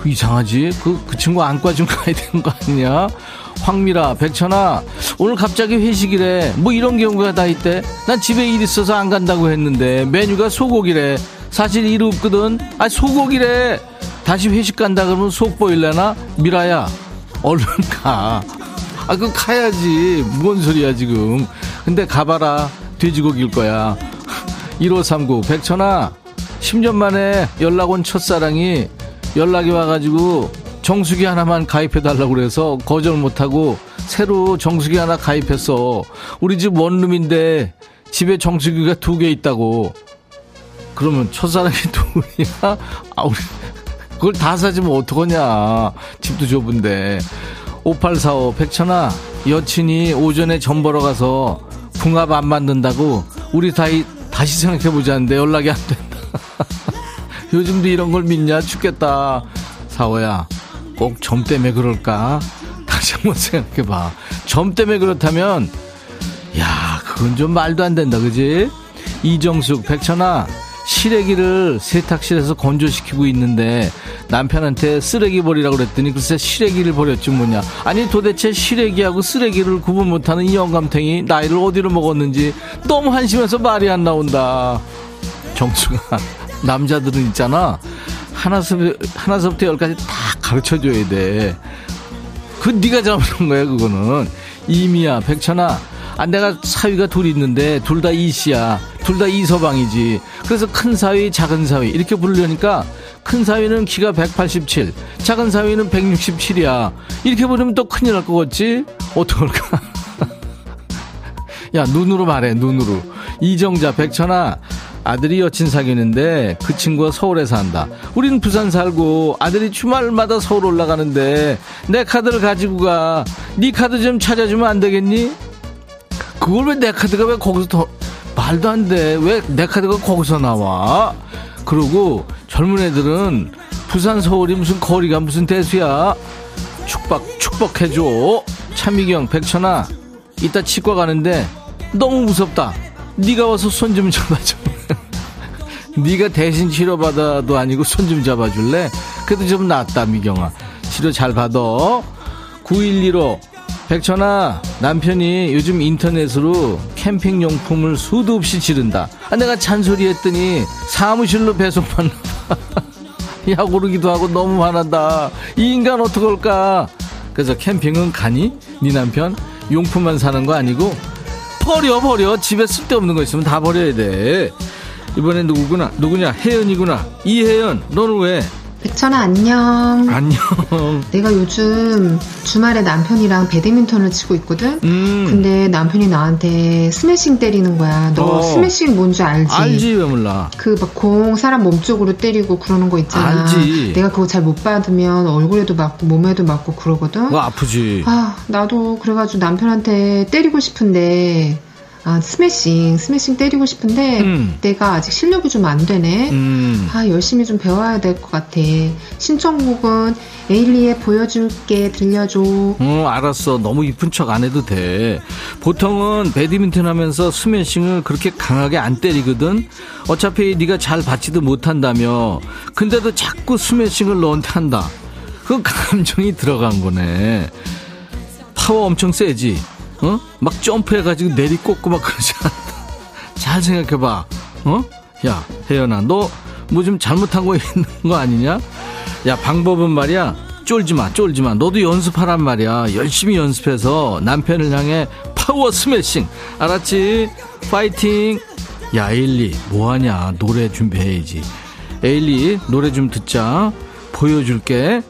그 이상하지? 그, 그 친구 안과 좀 가야 되는 거 아니냐? 황미라 백천아 오늘 갑자기 회식이래. 뭐 이런 경우가 다 있대. 난 집에 일 있어서 안 간다고 했는데 메뉴가 소고기래. 사실 일 없거든. 아 소고기래. 다시 회식 간다 그러면 속 보일래나? 미라야 얼른 가 아, 그 가야지. 뭔 소리야, 지금. 근데 가봐라. 돼지고기일 거야. 1539, 백천아, 10년 만에 연락 온 첫사랑이 연락이 와가지고 정수기 하나만 가입해달라고 그래서 거절 못하고 새로 정수기 하나 가입했어. 우리 집 원룸인데 집에 정수기가 두 개 있다고. 그러면 첫사랑이 누구냐? 아, 우리, 그걸 다 사주면 어떡하냐. 집도 좁은데. 5845 백천아 여친이 오전에 점 보러 가서 궁합 안 만든다고 우리 다이, 다시 생각해보자는데 연락이 안 된다. 요즘도 이런 걸 믿냐? 죽겠다. 사오야 꼭 점 때문에 그럴까? 다시 한번 생각해봐. 점 때문에 그렇다면 야 그건 좀 말도 안 된다. 그지? 이정숙 백천아 시래기를 세탁실에서 건조시키고 있는데 남편한테 쓰레기 버리라고 그랬더니 글쎄 시래기를 버렸지 뭐냐. 아니 도대체 시래기하고 쓰레기를 구분 못하는 이 영감탱이 나이를 어디로 먹었는지 너무 한심해서 말이 안 나온다. 정수가 남자들은 있잖아. 하나서부터, 하나서부터 열까지 다 가르쳐줘야 돼 그 네가 잘못한 거야 그거는. 이미야 백천아. 아, 내가 사위가 둘 있는데 둘 다 이씨야. 둘 다 이서방이지. 그래서 큰 사위, 작은 사위. 이렇게 부르려니까 큰 사위는 키가 187, 작은 사위는 167이야. 이렇게 부르면 또 큰일 날 것 같지? 어떡할까? 야, 눈으로 말해, 눈으로. 이정자, 백천아, 아들이 여친 사귀는데 그 친구가 서울에 산다. 우린 부산 살고 아들이 주말마다 서울 올라가는데 내 카드를 가지고 가. 네 카드 좀 찾아주면 안 되겠니? 그걸 왜 내 카드가 왜 거기서 더 말도 안 돼. 왜 내 카드가 거기서 나와? 그리고 젊은 애들은 부산 서울이 무슨 거리가 무슨 대수야? 축복 축복해줘. 차미경 백천아 이따 치과 가는데 너무 무섭다. 네가 와서 손 좀 잡아줘. 네가 대신 치료받아도 아니고 손 좀 잡아줄래? 그래도 좀 낫다 미경아. 치료 잘 받아. 9115 백천아 남편이 요즘 인터넷으로 캠핑 용품을 수도 없이 지른다. 아, 내가 잔소리했더니 사무실로 배송받나 야. 고르기도 하고 너무 화난다. 이 인간 어떡할까? 그래서 캠핑은 가니? 네 남편 용품만 사는 거 아니고 버려 버려. 집에 쓸데없는 거 있으면 다 버려야 돼. 이번엔 누구구나? 누구냐? 혜연이구나. 이혜연 너는 왜 백천아 안녕. 안녕. 내가 요즘 주말에 남편이랑 배드민턴을 치고 있거든. 음. 근데 남편이 나한테 스매싱 때리는 거야. 너 어. 스매싱 뭔지 알지? 알지 왜 몰라 그 막 공 사람 몸쪽으로 때리고 그러는 거 있잖아. 알지. 내가 그거 잘 못 받으면 얼굴에도 맞고 몸에도 맞고 그러거든. 그거 아프지 아 나도 그래가지고 남편한테 때리고 싶은데 아, 스매싱, 스매싱 때리고 싶은데 음. 내가 아직 실력이 좀 안 되네. 음. 아, 열심히 좀 배워야 될 것 같아. 신청곡은 에일리의 보여줄게 들려줘. 어, 알았어. 너무 이쁜 척 안 해도 돼. 보통은 배드민턴 하면서 스매싱을 그렇게 강하게 안 때리거든. 어차피 네가 잘 받지도 못한다며. 근데도 자꾸 스매싱을 너한테 한다. 그 감정이 들어간 거네. 파워 엄청 세지. 어? 막 점프해가지고 내리꽂고 막 그러지 않냐. 잘 생각해봐. 어? 야, 혜연아, 너 뭐 좀 잘못한 거 있는 거 아니냐? 야, 방법은 말이야. 쫄지 마, 쫄지 마. 너도 연습하란 말이야. 열심히 연습해서 남편을 향해 파워 스매싱. 알았지? 파이팅! 야, 에일리, 뭐하냐. 노래 준비해야지. 에일리, 노래 좀 듣자. 보여줄게.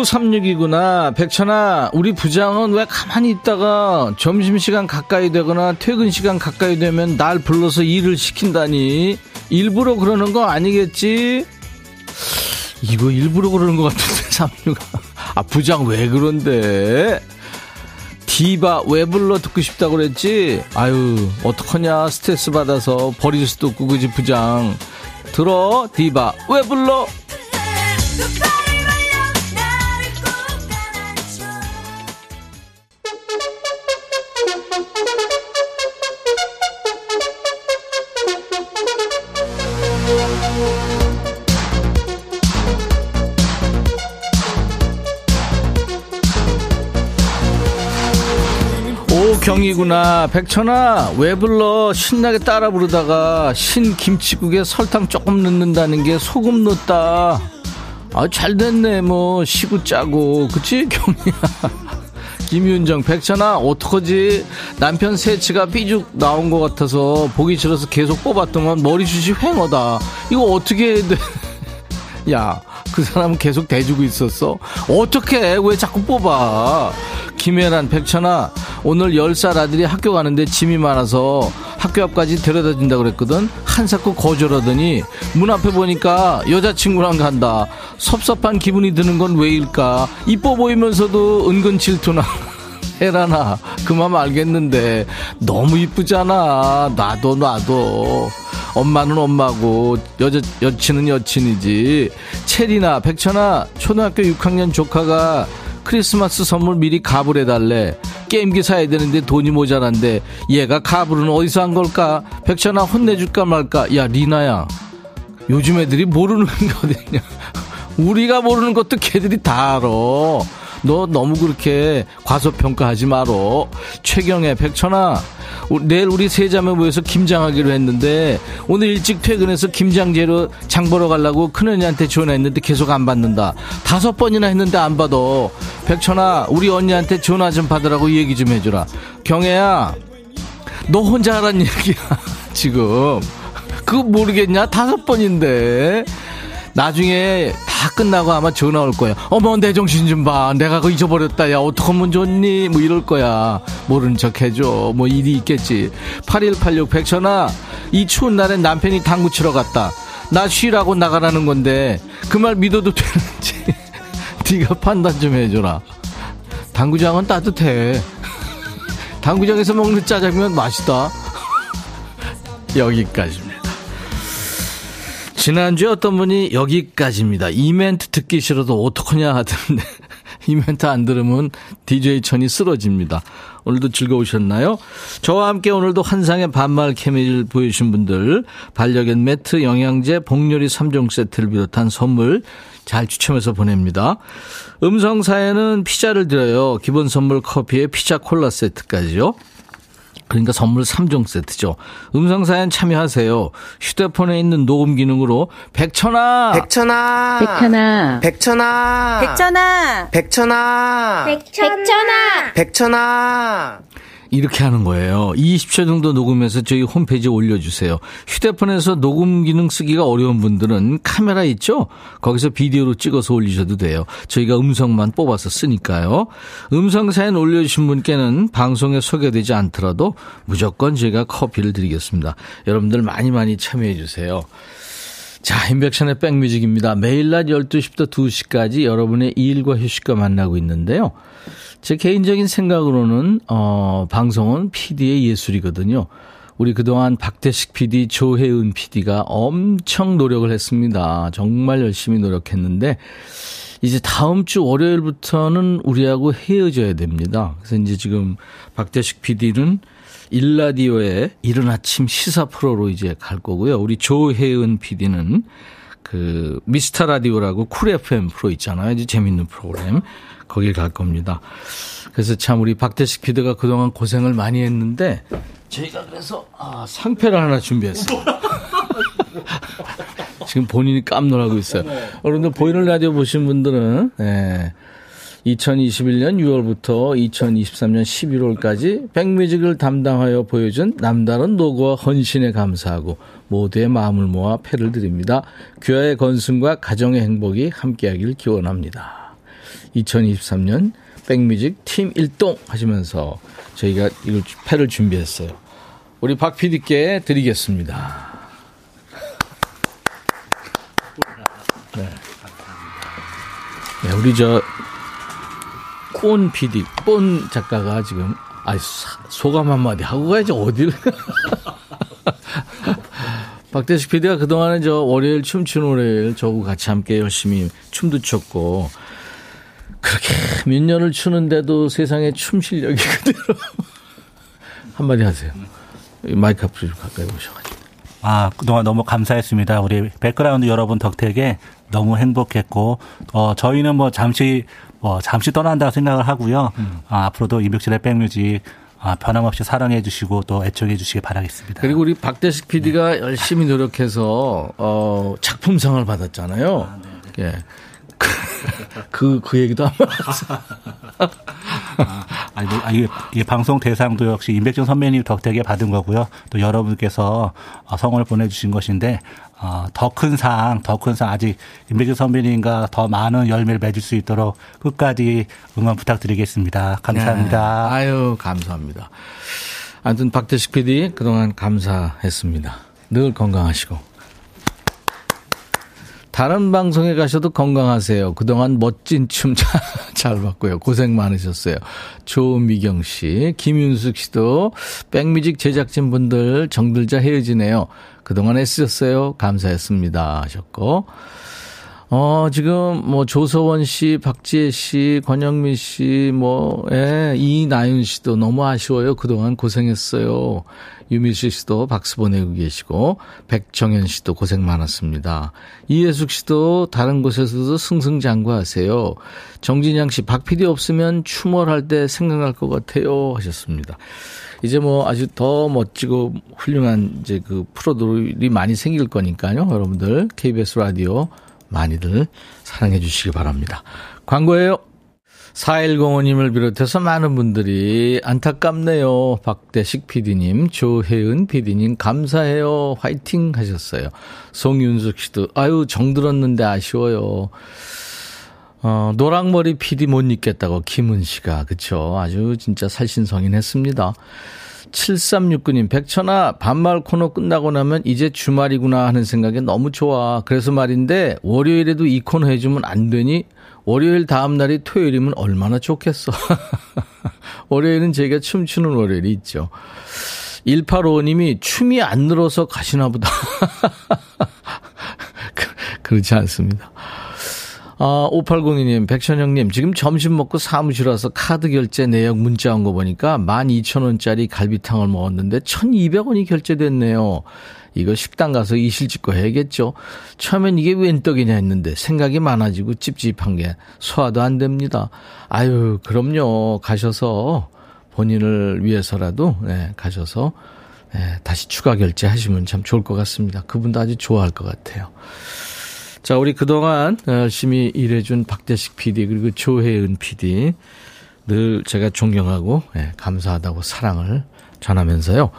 9936이구나. 백천아, 우리 부장은 왜 가만히 있다가 점심시간 가까이 되거나 퇴근시간 가까이 되면 날 불러서 일을 시킨다니. 일부러 그러는 거 아니겠지? 이거 일부러 그러는 것 같은데, 삼류가. 아, 부장 왜 그런데? 디바 왜 불러 듣고 싶다고 그랬지? 아유, 어떡하냐. 스트레스 받아서 버릴 수도 없고, 그지, 부장. 들어, 디바 왜 불러? 오경이구나. 백천아 왜 불러? 신나게 따라 부르다가 신 김치국에 설탕 조금 넣는다는 게 소금 넣었다. 아 잘됐네 뭐. 시구 짜고. 그치 경이야? 김윤정 백천아 어떡하지? 남편 새치가 삐죽 나온 것 같아서 보기 싫어서 계속 뽑았더만 머리숱이 횡어다. 이거 어떻게 해야 돼 야, 그 사람은 계속 대주고 있었어. 어떻게 왜 자꾸 뽑아? 김혜란, 백천아, 오늘 10살 아들이 학교 가는데 짐이 많아서 학교 앞까지 데려다 준다 그랬거든? 한사코 거절하더니 문 앞에 보니까 여자친구랑 간다. 섭섭한 기분이 드는 건 왜일까? 이뻐 보이면서도 은근 질투나. 혜란아, 그맘 알겠는데 너무 이쁘잖아. 나도 나도. 엄마는 엄마고 여자 여친은 여친이지. 체리나 백천아 초등학교 6학년 조카가 크리스마스 선물 미리 가불 해 달래. 게임기 사야 되는데 돈이 모자란데 얘가 가불은 어디서 한 걸까? 백천아 혼내줄까 말까? 야 리나야 요즘 애들이 모르는 게 어딨냐? 우리가 모르는 것도 걔들이 다 알아. 너 너무 그렇게 과소평가하지 마로. 최경애, 백천아, 우- 내일 우리 세 자매 모여서 김장하기로 했는데 오늘 일찍 퇴근해서 김장 재료 장 보러 가려고 큰언니한테 전화했는데 계속 안 받는다. 다섯 번이나 했는데 안 받아. 백천아, 우리 언니한테 전화 좀 받으라고 얘기 좀 해주라. 경애야, 너 혼자 하란 얘기야, 지금. 그거 모르겠냐? 다섯 번인데. 나중에 다 끝나고 아마 전화 올 거야. 어머, 내 정신 좀 봐. 내가 그거 잊어버렸다. 야, 어떡하면 좋니? 뭐 이럴 거야. 모른 척 해줘. 뭐 일이 있겠지. 8186 백천아, 이 추운 날에 남편이 당구 치러 갔다. 나 쉬라고 나가라는 건데, 그 말 믿어도 되는지. 네가 판단 좀 해줘라. 당구장은 따뜻해. 당구장에서 먹는 짜장면 맛있다. 여기까지입니다. 지난주에 어떤 분이 여기까지입니다. 이 멘트 듣기 싫어도 어떡하냐 하던데 이 멘트 안 들으면 DJ 천이 쓰러집니다. 오늘도 즐거우셨나요? 저와 함께 오늘도 환상의 반말 케미를 보여주신 분들 반려견 매트, 영양제, 복요리 3종 세트를 비롯한 선물 잘 추첨해서 보냅니다. 음성 사연은 피자를 드려요. 기본 선물 커피에 피자 콜라 세트까지요. 그러니까 선물 3종 세트죠. 음성사연 참여하세요. 휴대폰에 있는 녹음 기능으로 백천아! 백천아. 백천아. 백천아. 백천아. 백천아. 백천아. 백천아. 이렇게 하는 거예요. 20초 정도 녹음해서 저희 홈페이지에 올려주세요. 휴대폰에서 녹음 기능 쓰기가 어려운 분들은 카메라 있죠? 거기서 비디오로 찍어서 올리셔도 돼요. 저희가 음성만 뽑아서 쓰니까요. 음성 사연 올려주신 분께는 방송에 소개되지 않더라도 무조건 저희가 커피를 드리겠습니다. 여러분들 많이 많이 참여해 주세요. 자, 인백션의 백뮤직입니다. 매일 낮 12시부터 2시까지 여러분의 일과 휴식과 만나고 있는데요. 제 개인적인 생각으로는, 어, 방송은 PD의 예술이거든요. 우리 그동안 박대식 PD, 조혜은 PD가 엄청 노력을 했습니다. 정말 열심히 노력했는데, 이제 다음 주 월요일부터는 우리하고 헤어져야 됩니다. 그래서 이제 지금 박대식 PD는 1라디오의 이른 아침 시사 프로로 이제 갈 거고요. 우리 조혜은 PD는 그 미스터 라디오라고 쿨 FM 프로 있잖아요. 이제 재밌는 프로그램. 거기 갈 겁니다. 그래서 참 우리 박대식 PD가 그동안 고생을 많이 했는데 저희가 그래서 아, 상패를 하나 준비했어요. 지금 본인이 깜놀하고 있어요. 여러분들 보이는 라디오 보신 분들은 예. 2021년 6월부터 2023년 11월까지 백뮤직을 담당하여 보여준 남다른 노고와 헌신에 감사하고 모두의 마음을 모아 패를 드립니다. 귀하의 건승과 가정의 행복이 함께하길 기원합니다. 2023년 백뮤직 팀 1동 하시면서 저희가 이걸 패를 준비했어요. 우리 박 PD께 드리겠습니다. 네. 네, 우리 저, 꼰 PD, 꼰 작가가 지금, 아 소감 한마디 하고 가야지, 어디를. 박대식 PD가 그동안에 저 월요일 춤추는 월요일 저하고 같이 함께 열심히 춤도 췄고, 그렇게 몇 년을 추는데도 세상에 춤 실력이 그대로. 한마디 하세요. 마이크 앞으로 좀 가까이 오셔가지고. 아, 그동안 너무 감사했습니다. 우리 백그라운드 여러분 덕택에 너무 행복했고, 어, 저희는 뭐 잠시, 뭐 잠시 떠난다고 생각을 하고요. 음. 아, 앞으로도 임백천의 백뮤직 아, 변함없이 사랑해 주시고 또 애청해 주시기 바라겠습니다. 그리고 우리 박대식 PD가 네. 열심히 노력해서 어, 작품상을 받았잖아요. 아, 네. 예. 그, 그 얘기도 안 말았어. 아, 뭐, 아, 이게, 이게 방송 대상도 역시 임백준 선배님 덕택에 받은 거고요. 또 여러분께서 어, 성원을 보내주신 것인데, 어, 더 큰 상, 더 큰 상, 아직 임백준 선배님과 더 많은 열매를 맺을 수 있도록 끝까지 응원 부탁드리겠습니다. 감사합니다. 네. 아유, 감사합니다. 아무튼 박대식 PD 그동안 감사했습니다. 늘 건강하시고. 다른 방송에 가셔도 건강하세요. 그동안 멋진 춤 잘 봤고요. 고생 많으셨어요. 조미경 씨, 김윤숙 씨도 백뮤직 제작진 분들 정들자 헤어지네요. 그동안 애쓰셨어요. 감사했습니다. 하셨고. 어, 지금 뭐 조서원 씨, 박지혜 씨, 권영민 씨, 뭐, 예, 이나윤 씨도 너무 아쉬워요. 그동안 고생했어요. 유미수 씨도 박수 보내고 계시고, 백정현 씨도 고생 많았습니다. 이예숙 씨도 다른 곳에서도 승승장구 하세요. 정진양 씨, 박 PD 없으면 추모할 때 생각날 것 같아요. 하셨습니다. 이제 뭐 아주 더 멋지고 훌륭한 이제 그 프로들이 많이 생길 거니까요. 여러분들 KBS 라디오 많이들 사랑해 주시기 바랍니다. 광고예요. 4105님을 비롯해서 많은 분들이 안타깝네요. 박대식 PD님, 조혜은 PD님, 감사해요. 화이팅 하셨어요. 송윤숙 씨도, 아유, 정 들었는데 아쉬워요. 어, 노랑머리 PD 못 잊겠다고 김은 씨가, 그쵸. 아주 진짜 살신성인 했습니다. 7369님, 백천아, 반말 코너 끝나고 나면 이제 주말이구나 하는 생각에 너무 좋아. 그래서 말인데, 월요일에도 이 코너 해주면 안 되니? 월요일 다음날이 토요일이면 얼마나 좋겠어. 월요일은 제가 춤추는 월요일이 있죠. 1855님이 춤이 안 늘어서 가시나 보다. 그, 그렇지 않습니다. 아, 5802님, 백천영님, 지금 점심 먹고 사무실 와서 카드 결제 내역 문자 온 거 보니까 12,000원짜리 갈비탕을 먹었는데 1,200원이 결제됐네요. 이거 식당 가서 이실직고 해야겠죠. 처음엔 이게 웬 떡이냐 했는데 생각이 많아지고 찝찝한 게 소화도 안 됩니다. 아유, 그럼요. 가셔서 본인을 위해서라도, 네, 가셔서, 네, 다시 추가 결제하시면 참 좋을 것 같습니다. 그분도 아주 좋아할 것 같아요. 자, 우리 그동안 열심히 일해준 박대식 PD 그리고 조혜은 PD 늘 제가 존경하고 예, 감사하다고 사랑을 전하면서요.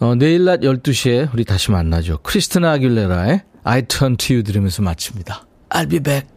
어, 내일 낮 12시에 우리 다시 만나죠. 크리스티나 아길레라의 I Turn to You 들으면서 마칩니다. I'll be back.